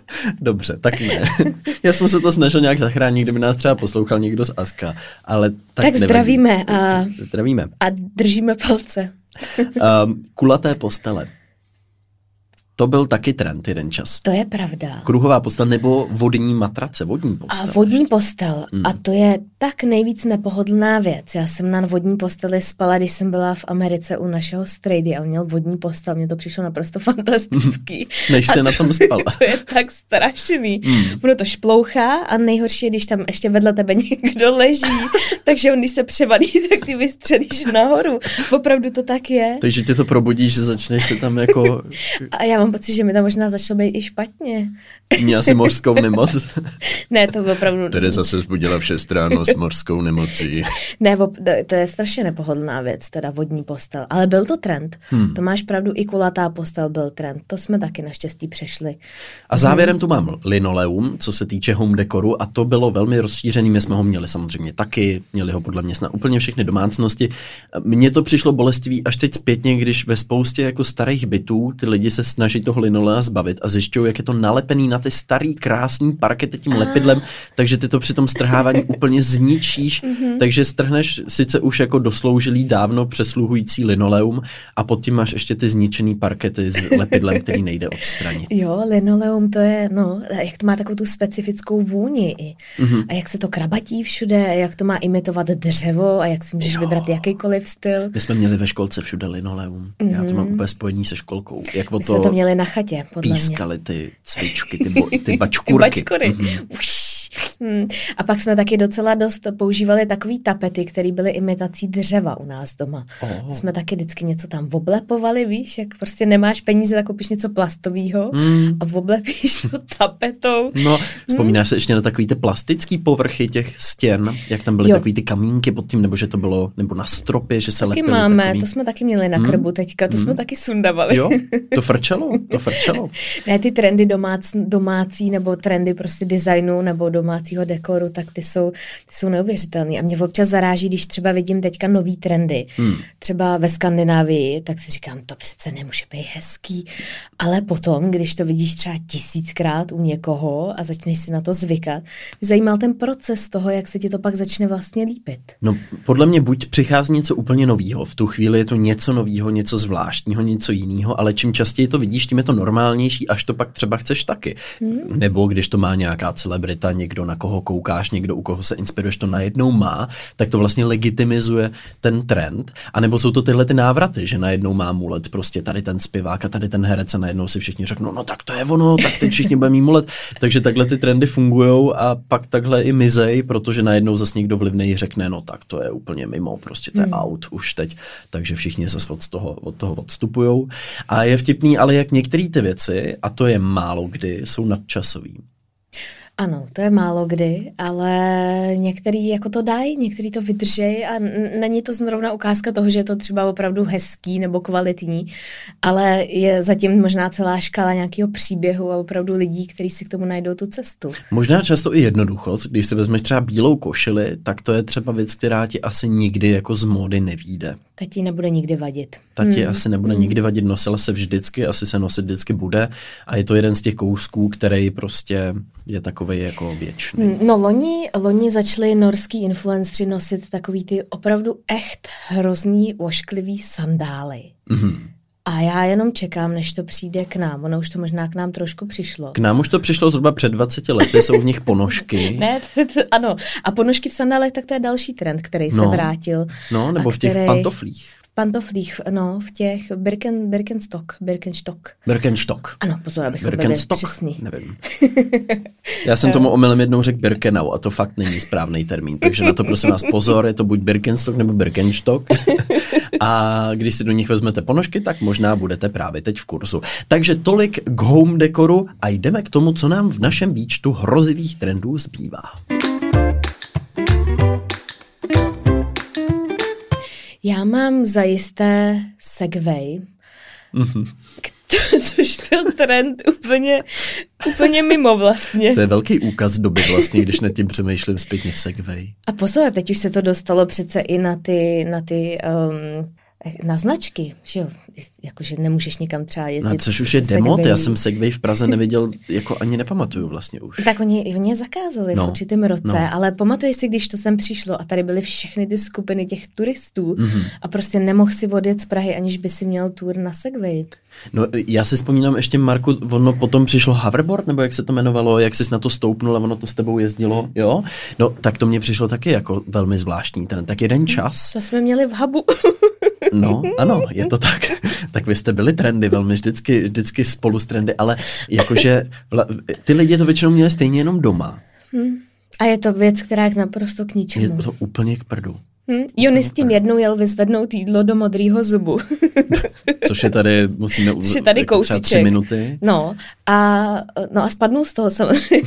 A: Dobře, tak ne. Já jsem se to snažil nějak zachránit, kdyby nás třeba poslouchal někdo z Aska, ale tak,
B: Tak,
A: nevadí.
B: zdravíme a,
A: Zdravíme.
B: a držíme palce.
A: Um, kulaté postele. To byl taky trend jeden čas.
B: To je pravda.
A: Kruhová postel nebo vodní matrace, vodní postel.
B: A vodní postel. Hmm. A to je tak nejvíc nepohodlná věc. Já jsem na vodní posteli spala, když jsem byla v Americe u našeho strejdy a on měl vodní postel. Mně to přišlo naprosto fantastický.
A: Než se na tom spala.
B: to je tak strašný. Hmm. Ono to šplouchá a nejhorší je, když tam ještě vedle tebe někdo leží. takže on, když se převadí, tak ty vystřelíš nahoru. Opravdu to tak je.
A: Takže tě to probudí, že začneš se tam jako...
B: a já mám pocit, že mi tam možná začalo být i špatně.
A: Měla asi mořskou nemoc?
B: ne, to bylo opravdu...
A: Tedy zase zbudila v 6 ráno s mořskou nemocí.
B: ne, to je strašně nepohodlná věc, teda vodní postel. Ale byl to trend. Hmm. To máš pravdu, i kulatá postel byl trend. To jsme taky naštěstí přešli.
A: A závěrem hmm. tu mám linoleum, co se týče home dekoru a to bylo velmi rozšířený. My jsme ho měli samozřejmě taky, měli ho podle mě na úplně všechny domácnosti. Mně to přišlo bolestivý až teď zpětně, když ve spoustě jako starých bytů ty lidi se snaží toho linolea zbavit a zjišťují, jak je to nalepený na ty starý krásný parkety tím lepidlem, takže ty to při tom strhávání úplně zničíš, mm-hmm. takže strhneš sice už jako dosloužilý dávno přesluhující linoleum a pod tím máš ještě ty zničený parkety s lepidlem, který nejde odstranit.
B: Jo, linoleum to je, no, jak to má takovou tu specifickou vůni i. Mm-hmm. A jak se to krabatí všude, jak to má imitovat dřevo a jak si můžeš jo. vybrat jakýkoliv styl.
A: My jsme měli ve školce všude linoleum. Mm-hmm. Já to mám mhm. úplně spojení se školkou. Jak
B: jsme to měli na chatě, podle
A: pískali mě. ty cvičky, ty, bo, ty bačkurky.
B: ty bačkury. Mm-hmm. Hmm. A pak jsme taky docela dost používali takový tapety, které byly imitací dřeva u nás doma. Oh. Jsme taky vždycky něco tam oblepovali, víš, jak prostě nemáš peníze, tak koupíš něco plastového hmm. a oblepíš to tapetou.
A: No, vzpomínáš hmm. se ještě na takový ty plastický povrchy těch stěn, jak tam byly jo. takový ty kamínky pod tím, nebo že to bylo, nebo na stropě, že se
B: taky lepily máme, takový... to jsme taky měli na hmm. krbu teďka, to hmm. jsme taky sundavali.
A: Jo, to frčelo, to frčelo.
B: ne, ty trendy domác, domácí, nebo trendy prostě designu, nebo domácí domácího dekoru, tak ty jsou, ty jsou neuvěřitelné. A mě občas zaráží, když třeba vidím teďka nový trendy, hmm. třeba ve Skandinávii, tak si říkám, to přece nemůže být hezký. Ale potom, když to vidíš třeba tisíckrát u někoho a začneš si na to zvykat, mě zajímal ten proces toho, jak se ti to pak začne vlastně líbit.
A: No, podle mě buď přichází něco úplně nového, v tu chvíli je to něco nového, něco zvláštního, něco jiného, ale čím častěji to vidíš, tím je to normálnější, až to pak třeba chceš taky. Hmm. Nebo když to má nějaká celebrita, někdo, na koho koukáš, někdo, u koho se inspiruješ, to najednou má, tak to vlastně legitimizuje ten trend. A nebo jsou to tyhle ty návraty, že najednou má mulet prostě tady ten zpěvák a tady ten herec a najednou si všichni řeknou, no tak to je ono, tak teď všichni budeme mít mulet. Takže takhle ty trendy fungují a pak takhle i mizej, protože najednou zase někdo vlivný řekne, no tak to je úplně mimo, prostě to je hmm. out už teď. Takže všichni zase od toho, od toho odstupujou. A je vtipný, ale jak některé ty věci, a to je málo kdy, jsou nadčasový.
B: Ano, to je málo kdy, ale některý jako to dají, některý to vydržej a není to zrovna ukázka toho, že je to třeba opravdu hezký nebo kvalitní, ale je zatím možná celá škála nějakého příběhu a opravdu lidí, kteří si k tomu najdou tu cestu.
A: Možná často i jednoduchost, když si vezmeš třeba bílou košili, tak to je třeba věc, která ti asi nikdy jako z módy nevíde.
B: Ta ti nebude nikdy vadit.
A: Ta ti hmm. asi nebude hmm. nikdy vadit, nosila se vždycky, asi se nosit vždycky bude a je to jeden z těch kousků, který prostě je takový jako věčný.
B: Hmm, no loni, loni začali norský influenceri nosit takový ty opravdu echt hrozný ošklivý sandály. Mm-hmm. A já jenom čekám, než to přijde k nám. Ono už to možná k nám trošku přišlo.
A: K nám už to přišlo zhruba před 20 lety, jsou v nich ponožky.
B: ne, to, to, ano. A ponožky v sandálech, tak to je další trend, který no. se vrátil.
A: No, nebo v těch který... pantoflích
B: pantoflích, no, v těch Birken, Birkenstock, Birkenstock.
A: Birkenstock.
B: Ano, pozor, abychom byli přesný.
A: Nevím. Já jsem tomu omylem jednou řekl Birkenau a to fakt není správný termín, takže na to prosím vás pozor, je to buď Birkenstock nebo Birkenstock. a když si do nich vezmete ponožky, tak možná budete právě teď v kurzu. Takže tolik k home dekoru a jdeme k tomu, co nám v našem výčtu hrozivých trendů zbývá.
B: Já mám zajisté Segway, mm-hmm. což byl trend úplně, úplně mimo vlastně.
A: To je velký úkaz doby vlastně, když nad tím přemýšlím zpětně Segway.
B: A pozor, teď už se to dostalo přece i na ty, na ty um, na značky, že jo, jakože nemůžeš nikam třeba jezdit.
A: No, což už je demot, já jsem Segway v Praze neviděl, jako ani nepamatuju vlastně už.
B: Tak oni, oni je zakázali no, v určitém roce, no. ale pamatuješ si, když to sem přišlo a tady byly všechny ty skupiny těch turistů mm-hmm. a prostě nemohl si odjet z Prahy, aniž by si měl tour na Segway.
A: No já si vzpomínám ještě, Marku, ono potom přišlo hoverboard, nebo jak se to jmenovalo, jak jsi na to stoupnul a ono to s tebou jezdilo, jo? No tak to mě přišlo taky jako velmi zvláštní, ten tak jeden čas.
B: To jsme měli v hubu.
A: No, ano, je to tak. Tak vy jste byli trendy velmi vždycky, vždycky spolu s trendy, ale jakože ty lidi to většinou měli stejně jenom doma. Hmm.
B: A je to věc, která je naprosto k ničemu.
A: Je to úplně k prdu.
B: Hmm. Jony s tím jednou jel vyzvednout jídlo do modrýho zubu.
A: Což je tady, musíme
B: Což je tady jako třeba
A: tři minuty.
B: No a, no a spadnul z toho samozřejmě.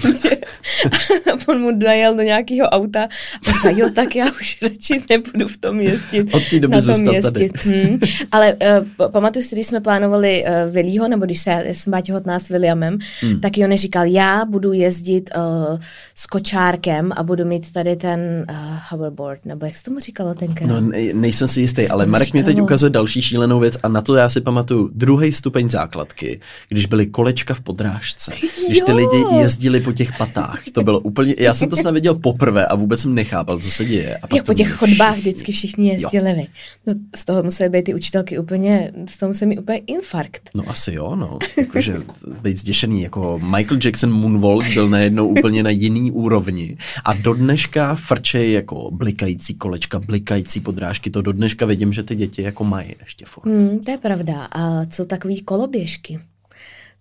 B: a on mu dojel do nějakého auta a říká, jo, tak já už radši nebudu v tom jezdit.
A: Od té doby na tom jezdit. Tady.
B: Hmm. Ale uh, pamatuju si, když jsme plánovali uh, Willího, nebo když se, já jsem byla těhotná s Williamem, hmm. tak Jony říkal, já budu jezdit uh, s kočárkem a budu mít tady ten uh, hoverboard, nebo jak se tomu říká? Říkalo tenkrát?
A: No, ne, nejsem si jistý, ale Marek mě teď ukazuje další šílenou věc a na to já si pamatuju druhý stupeň základky, když byly kolečka v podrážce, když ty lidi jezdili po těch patách. To bylo úplně, já jsem to snad viděl poprvé a vůbec jsem nechápal, co se děje. A
B: pak Jak po těch chodbách všichni. vždycky všichni jezdili. Vy. No, z toho museli být ty učitelky úplně, z toho museli mít úplně infarkt.
A: No asi jo, no. Jakože být zděšený, jako Michael Jackson Moonwalk byl najednou úplně na jiný úrovni a do dneška frčej jako blikající kolečka blikající podrážky, to do dneška vidím, že ty děti jako mají ještě furt.
B: Hmm, to je pravda. A co takový koloběžky?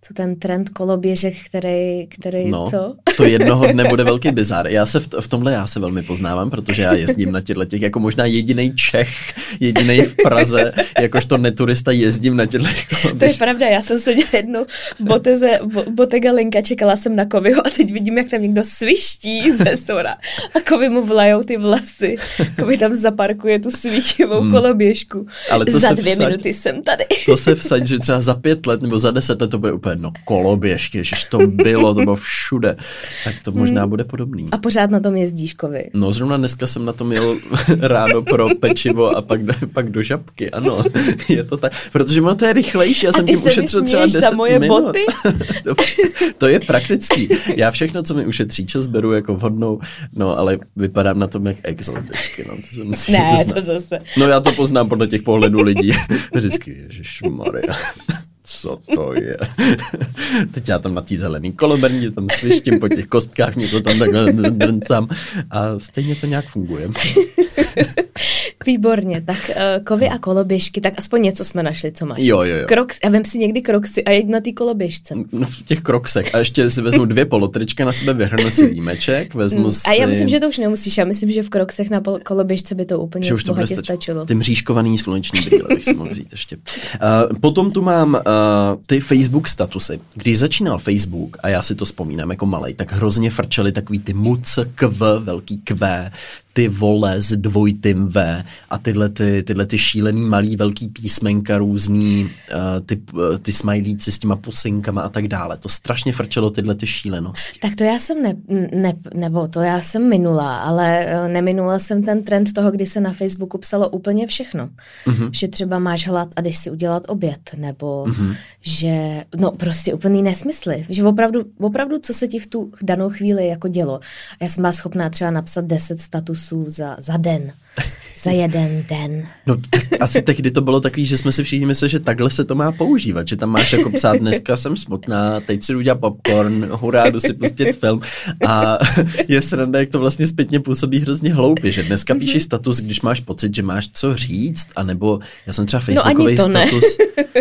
B: Co ten trend koloběžek, který, který
A: no,
B: co?
A: to jednoho dne bude velký bizar. Já se v, v tomhle já se velmi poznávám, protože já jezdím na těchto těch, jako možná jediný Čech, jediný v Praze, jakožto neturista jezdím na těchto
B: To je pravda, já jsem seděla jednou v boteze, Botega Linka, čekala jsem na Kovyho a teď vidím, jak tam někdo sviští ze Sora a Kovy mu vlajou ty vlasy. Kovy tam zaparkuje tu svítivou hmm. koloběžku. Ale to za dvě vsaď, minuty jsem tady.
A: To se vsaď, že třeba za pět let nebo za deset let to bude úplně úplně, no koloběžky, že to bylo, to bylo všude. Tak to možná hmm. bude podobný.
B: A pořád na tom jezdíš, kovy?
A: No zrovna dneska jsem na tom jel ráno pro pečivo a pak, do, pak do žabky, ano. Je to tak, protože to je rychlejší, já jsem tím ušetřil třeba 10
B: moje
A: minut.
B: Boty?
A: to, to, je praktický. Já všechno, co mi ušetří čas, beru jako vhodnou, no ale vypadám na tom jak exoticky. No, to
B: musím ne, poznat. to zase.
A: No já to poznám podle těch pohledů lidí. Vždycky, Maria co to je. Teď já tam na té zelený koloberní, tam svištím po těch kostkách, něco tam takhle drncám a stejně to nějak funguje.
B: Výborně, tak uh, kovy a koloběžky, tak aspoň něco jsme našli, co máš.
A: Jo, jo, jo.
B: Kroks, já vem si někdy kroksy a jeď na ty koloběžce.
A: No, v těch kroksech a ještě si vezmu dvě polotrička na sebe, vyhrnu si výjimeček, vezmu mm, si...
B: A já myslím, že to už nemusíš, já myslím, že v kroksech na koloběžce by to úplně že už to bohatě stačilo.
A: Ty mřížkovaný sluneční brýle bych si mohl vzít ještě. Uh, potom tu mám uh, ty Facebook statusy. Když začínal Facebook, a já si to vzpomínám jako malej, tak hrozně frčeli takový ty muc, kv, velký kv, ty vole s dvojitým V a tyhle, ty, tyhle ty šílený malý velký písmenka různý, uh, ty, uh, ty smajlíci s těma pusinkama a tak dále. To strašně frčelo tyhle ty šílenosti.
B: Tak to já jsem ne, ne, nebo to já jsem minula, ale uh, neminula jsem ten trend toho, kdy se na Facebooku psalo úplně všechno. Uh-huh. Že třeba máš hlad a jdeš si udělat oběd, nebo uh-huh. že, no prostě úplný nesmysly. Že opravdu, opravdu, co se ti v tu danou chvíli jako dělo. Já jsem byla schopná třeba napsat 10 statusů kusů za, za den. Za jeden den.
A: No, asi tehdy to bylo takový, že jsme si všichni mysleli, že takhle se to má používat, že tam máš jako psát, dneska jsem smutná, teď si udělat popcorn, hurá, jdu si pustit film a je sranda, jak to vlastně zpětně působí hrozně hloupě, že dneska píšeš status, když máš pocit, že máš co říct, anebo já jsem třeba facebookový no status,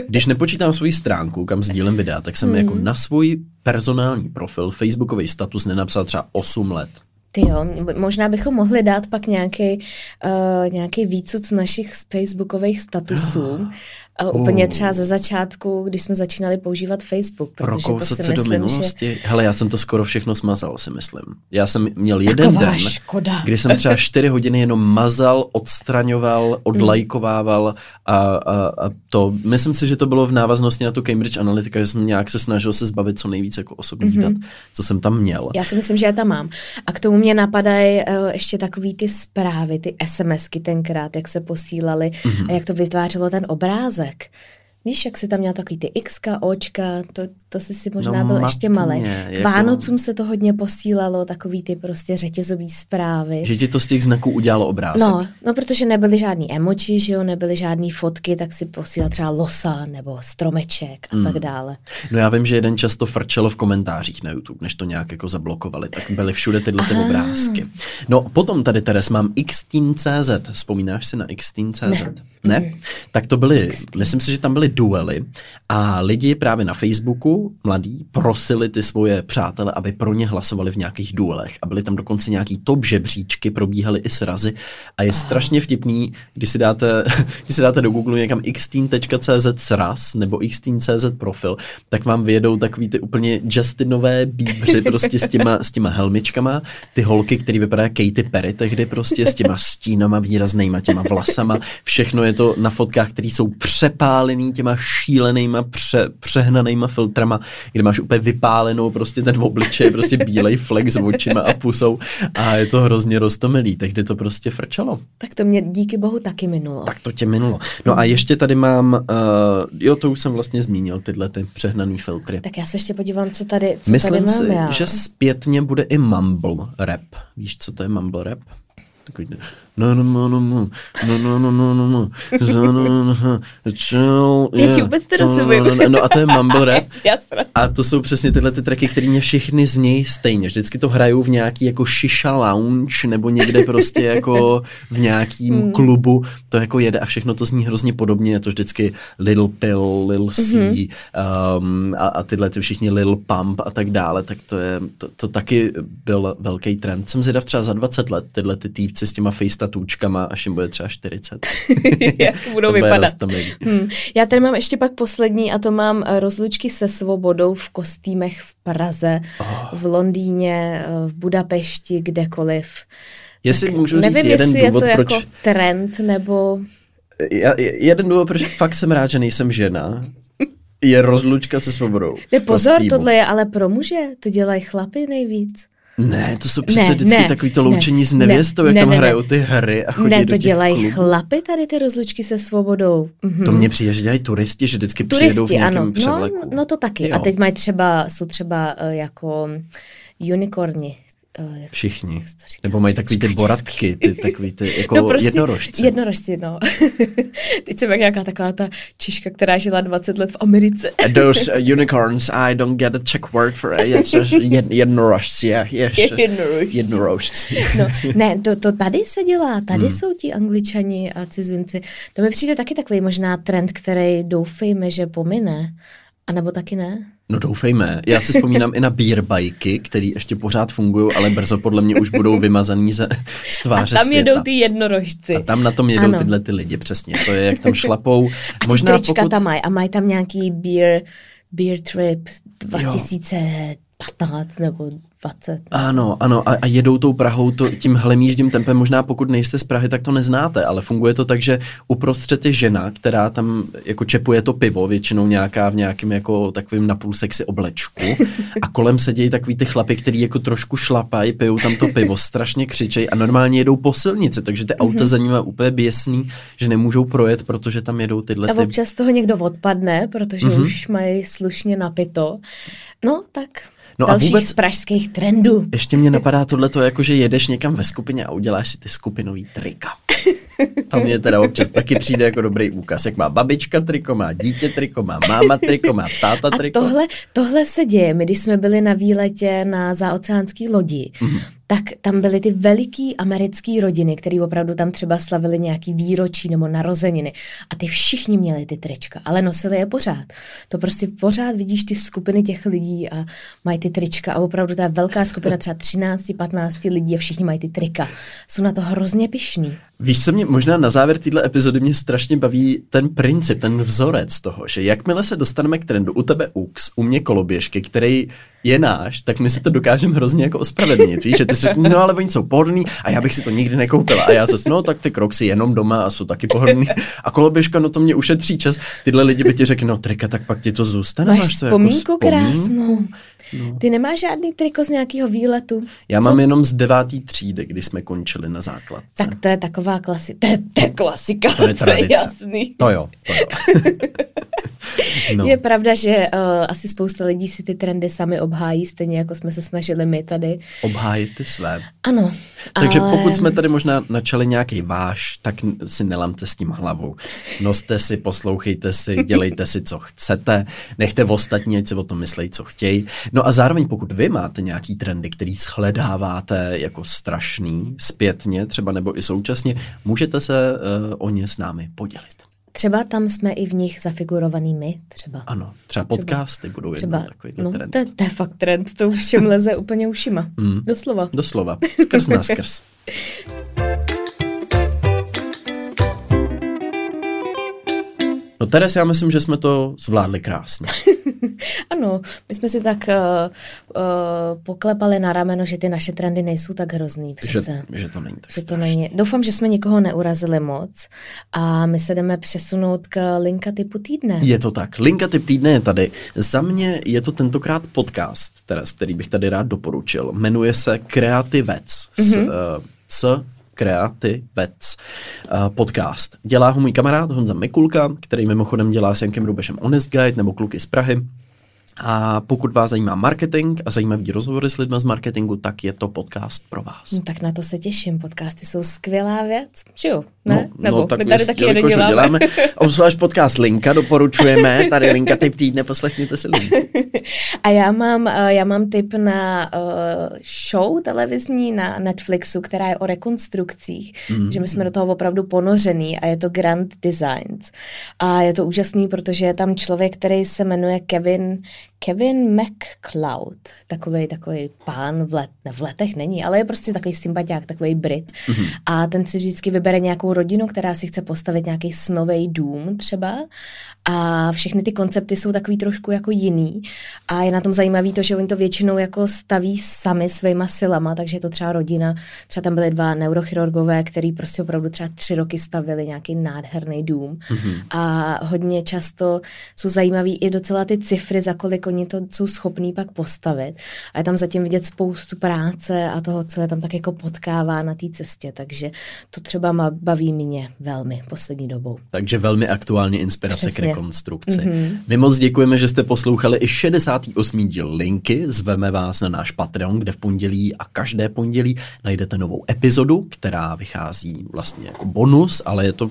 A: když nepočítám svoji stránku, kam sdílím videa, tak jsem mm. jako na svůj personální profil, facebookový status nenapsal třeba 8 let.
B: Ty jo, možná bychom mohli dát pak nějaký, uh, nějaký výcud z našich facebookových statusů. A úplně třeba ze začátku, když jsme začínali používat Facebook, protože
A: Prokousat
B: to si
A: se do
B: myslím, že
A: minulosti. Hele, já jsem to skoro všechno smazal, si myslím. Já jsem měl jeden
B: Taková
A: den,
B: škoda.
A: kdy jsem třeba čtyři hodiny jenom mazal, odstraňoval, odlajkovával a, a, a to, myslím si, že to bylo v návaznosti na tu Cambridge Analytica, že jsem nějak se snažil se zbavit co nejvíc jako osobních mm-hmm. dat, co jsem tam měl.
B: Já si myslím, že já tam mám. A k tomu mě napadají uh, ještě takový ty zprávy, ty SMSky tenkrát, jak se posílali mm-hmm. a jak to vytvářelo ten obrázek. sick Víš, jak se tam měl takový ty Xka, Očka, to, to jsi si možná
A: No,
B: byl ještě
A: matně,
B: malý. K
A: jako-
B: Vánocům se to hodně posílalo, takový ty prostě řetězový zprávy.
A: Že ti to z těch znaků udělalo obrázek.
B: No, no, protože nebyly žádný emoji, že jo, nebyly žádný fotky, tak si posílal třeba losa nebo stromeček a
A: Hmm.
B: tak dále.
A: No já vím, že jeden čas to frčelo v komentářích na YouTube, než to nějak jako zablokovali, tak byly všude tyhle ty
B: Aha.
A: obrázky. No potom tady Teres mám Xteen.cz, vzpomínáš si na Xteen.cz?
B: Ne.
A: ne? Tak to byly, myslím si, že tam byly duely a lidi právě na Facebooku, mladí, prosili ty svoje přátele, aby pro ně hlasovali v nějakých duelech. A byly tam dokonce nějaký top žebříčky, probíhaly i srazy. A je strašně vtipný, když si dáte, když si dáte do Google někam xteen.cz sraz nebo xteen.cz profil, tak vám vyjedou takový ty úplně Justinové bíbři prostě s těma, s těma helmičkama, ty holky, které vypadají jak Katy Perry tehdy prostě s těma stínama výraznýma, těma vlasama, všechno je to na fotkách, které jsou přepálený těma šílenýma, pře, přehnanýma filtrama, kde máš úplně vypálenou prostě ten obličej, prostě bílej flek s očima a pusou a je to hrozně roztomilý, tehdy to prostě frčalo.
B: Tak to mě díky bohu taky minulo.
A: Tak to tě minulo. No a ještě tady mám, uh, jo, to už jsem vlastně zmínil, tyhle ty přehnaný filtry.
B: Tak já se ještě podívám, co tady, co
A: Myslím
B: tady mám
A: si,
B: já.
A: že zpětně bude i mumble rap. Víš, co to je mumble rap? Takový No a to je mumble rap. A to jsou přesně tyhle ty tracky, které mě všechny něj stejně. Vždycky to hrajou v nějaký jako šiša lounge nebo někde prostě jako v nějakým klubu. To jako jede a všechno to zní hrozně podobně. Je to vždycky Little Pill, Little C um, a, a tyhle ty všichni Little Pump a tak dále. Tak to je, to, to taky byl velký trend. Jsem zvědav třeba za 20 let tyhle ty týpci s těma face tatůčkama, až jim bude třeba 40.
B: jak budou vypadat. Hmm. Já tady mám ještě pak poslední a to mám rozlučky se svobodou v kostýmech v Praze,
A: Oh.
B: v Londýně, v Budapešti, kdekoliv.
A: Jestli
B: Tak
A: můžu říct
B: nevím,
A: jeden
B: jestli
A: důvod,
B: je to
A: proč...
B: jako trend, nebo...
A: Já, jeden důvod, proč fakt jsem rád, že nejsem žena, je rozlučka se svobodou.
B: Ne, pozor,
A: Kostýmu.
B: tohle je ale pro muže, to dělají chlapy nejvíc.
A: Ne, to jsou přece
B: Ne,
A: vždycky
B: ne,
A: takový to
B: ne,
A: loučení s
B: ne,
A: nevěstou, jak
B: ne,
A: tam
B: ne,
A: hrajou ty hry a chodí
B: ne,
A: do
B: to
A: těch
B: dělají
A: klubů.
B: chlapy tady ty rozlučky se svobodou. Mhm.
A: To mně přijde, že dělají turisti, že vždycky přijedou v
B: Turisti,
A: nějakém
B: ano.
A: převleku.
B: No, no to taky.
A: Jo.
B: A teď mají třeba, jsou třeba uh, jako unicorni. Uh, jak
A: Všichni.
B: jak se to říká?
A: Nebo mají takový ty boratky, ty takový ty jako
B: No prostě
A: jednorožci.
B: Jednorožci, no. Teď jsem jak nějaká taková ta čiška, která žila 20 let v Americe.
A: Those uh, unicorns, I don't get a Czech word for it. Just jed, jednorožci, yeah, yes.
B: Jednorožci.
A: Jednorožci.
B: No, ne, to, to tady se dělá, tady
A: Hmm.
B: jsou ti angličani a cizinci. To mi přijde taky takový možná trend, který doufejme, že pomine. A nebo taky ne?
A: No doufejme. Já si vzpomínám i na beerbajky, které ještě pořád fungují, ale brzo podle mě už budou vymazaný ze, z
B: A
A: tváře
B: tam
A: světa.
B: jedou ty jednorožci.
A: A tam na tom jedou
B: Ano.
A: tyhle ty lidi, přesně. To je, jak tam šlapou.
B: A
A: Možná pokud...
B: tam mají a mají tam nějaký beer, beer trip 2015 nebo 20.
A: Ano, ano, a, a jedou tou Prahou to, tím hlemíždím tempem. Možná pokud nejste z Prahy, tak to neznáte, ale funguje to tak, že uprostřed je žena, která tam jako čepuje to pivo, většinou nějaká v nějakém jako takovým napůl sexy oblečku a kolem sedějí takový ty chlapy, který jako trošku šlapají, pijou tam to pivo, strašně křičej a normálně jedou po silnici, takže ty auta za nimi úplně běsný, že nemůžou projet, protože tam jedou tyhle
B: A
A: ty...
B: občas z toho někdo odpadne, protože
A: Mhm.
B: už mají slušně napito. No, tak
A: No a
B: dalších
A: vůbec-
B: z pražských trendů.
A: Ještě mě napadá tohle, jako že jedeš někam ve skupině a uděláš si ty skupinový trika. Tam mě teda občas taky přijde jako dobrý úkaz. Jak má babička triko, má dítě triko, má máma triko, má táta
B: A
A: triko.
B: tohle, tohle se děje. My, když jsme byli na výletě na zaoceánský lodi,
A: Mhm.
B: Tak tam byly ty veliký americký rodiny, které opravdu tam třeba slavili nějaký výročí nebo narozeniny. A ty všichni měli ty trička, ale nosili je pořád. To prostě pořád vidíš ty skupiny těch lidí a mají ty trička a opravdu ta velká skupina třeba 13-15 lidí a všichni mají ty trika. Jsou na to hrozně pišní.
A: Víš, co mě možná na závěr téhle epizody mě strašně baví ten princip, ten vzorec toho, že jakmile se dostaneme k trendu, u tebe UX, u mě koloběžky, který je náš, tak my si to dokážeme hrozně jako ospravedlnit. Víš, že ty si řekni, no ale oni jsou pohodlný a já bych si to nikdy nekoupila. A já zase, no tak ty kroksy jenom doma a jsou taky pohodlný. A koloběžka, no to mě ušetří čas. Tyhle lidi by ti řekli, no trika, tak pak ti to zůstane.
B: Máš vzpomínku jako krásnou. No. Ty nemáš žádný triko z nějakého výletu?
A: Já Co? mám jenom z devátý třídy, kdy jsme končili na základce.
B: Tak to je taková klasika. To je, to je klasika, to je, to je jasný.
A: To jo, to jo.
B: no. Je pravda, že uh, asi spousta lidí si ty trendy sami obhájí, stejně jako jsme se snažili my tady.
A: Obhájit ty své.
B: Ano.
A: Takže ale... pokud jsme tady možná načali nějaký váš, tak si nelamte s tím hlavou. Noste si, poslouchejte si, dělejte si, co chcete, nechte v ostatní, ať si o tom myslejí, co chtějí. No a zároveň pokud vy máte nějaký trendy, který shledáváte jako strašný, zpětně třeba nebo i současně, můžete se uh, o ně s námi podělit.
B: Třeba tam jsme i v nich zafigurovaný my, třeba.
A: Ano, třeba podcasty třeba, budou třeba, takový no, trend.
B: To, to je fakt trend, to už všem leze úplně ušima. Mm. Doslova.
A: Doslova, skrz na skrz. No Teres, já myslím, že jsme to zvládli krásně.
B: ano, my jsme si tak uh, uh, poklepali na rameno, že ty naše trendy nejsou tak hrozný přece.
A: Že, že to není tak
B: že to není. Doufám, že jsme nikoho neurazili moc a my se jdeme přesunout k linka typu týdne.
A: Je to tak. Linka typ týdne je tady. Za mě je to tentokrát podcast, Teres, který bych tady rád doporučil. Jmenuje se Kreativec. Mm-hmm. S, uh, s Kreativec uh, podcast. Dělá ho můj kamarád Honza Mikulka, který mimochodem dělá s Jankem Rubešem Honest Guide nebo Kluky z Prahy. A pokud vás zajímá marketing a zajímavý rozhovory s lidmi z marketingu, tak je to podcast pro vás.
B: No, tak na to se těším. Podcasty jsou skvělá věc. Čiju, ne?
A: No, Nebo no, tak my tady taky jeden děláme. děláme. Obzvlášť podcast Linka doporučujeme. Tady Linka typ týdne, poslechněte si link.
B: A já mám, eh, já mám tip na uh, show televizní na Netflixu, která je o rekonstrukcích. Mm. Že my jsme do toho opravdu ponořený a je to Grand Designs. A je to úžasný, protože je tam člověk, který se jmenuje Kevin Kevin McCloud, takový takový pán v, let, ne, v letech není, ale je prostě takový sympatiák, takový Brit. Mm-hmm. A ten si vždycky vybere nějakou rodinu, která si chce postavit nějaký snový dům třeba. A všechny ty koncepty jsou takový trošku jako jiný. A je na tom zajímavý to, že oni to většinou jako staví sami svýma silama, takže je to třeba rodina, třeba tam byly dva neurochirurgové, který prostě opravdu třeba tři roky stavili nějaký nádherný dům. Mm-hmm. A hodně často jsou zajímavý i docela ty cifry, za kolik oni to jsou schopní pak postavit. A je tam zatím vidět spoustu práce a toho, co je tam tak jako potkává na té cestě, takže to třeba baví mě velmi poslední dobou.
A: Takže velmi aktuálně inspirace Přesně. k rekonstrukci. Mm-hmm. My moc děkujeme, že jste poslouchali i 68. díl Linky. Zveme vás na náš Patreon, kde v pondělí a každé pondělí najdete novou epizodu, která vychází vlastně jako bonus, ale je to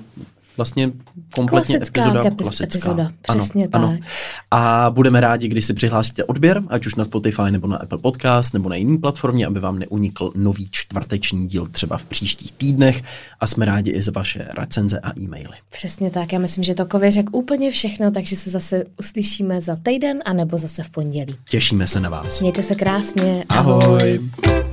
A: vlastně kompletně
B: klasická
A: epizoda.
B: Kapis, klasická epizoda, přesně ano, tak. Ano.
A: A budeme rádi, když si přihlásíte odběr, ať už na Spotify nebo na Apple Podcast nebo na jiný platformě, aby vám neunikl nový čtvrteční díl třeba v příštích týdnech a jsme rádi i za vaše recenze a e-maily.
B: Přesně tak, já myslím, že to Kově řekl úplně všechno, takže se zase uslyšíme za týden a nebo zase v pondělí.
A: Těšíme se na vás.
B: Mějte se krásně.
A: Ahoj. Ahoj.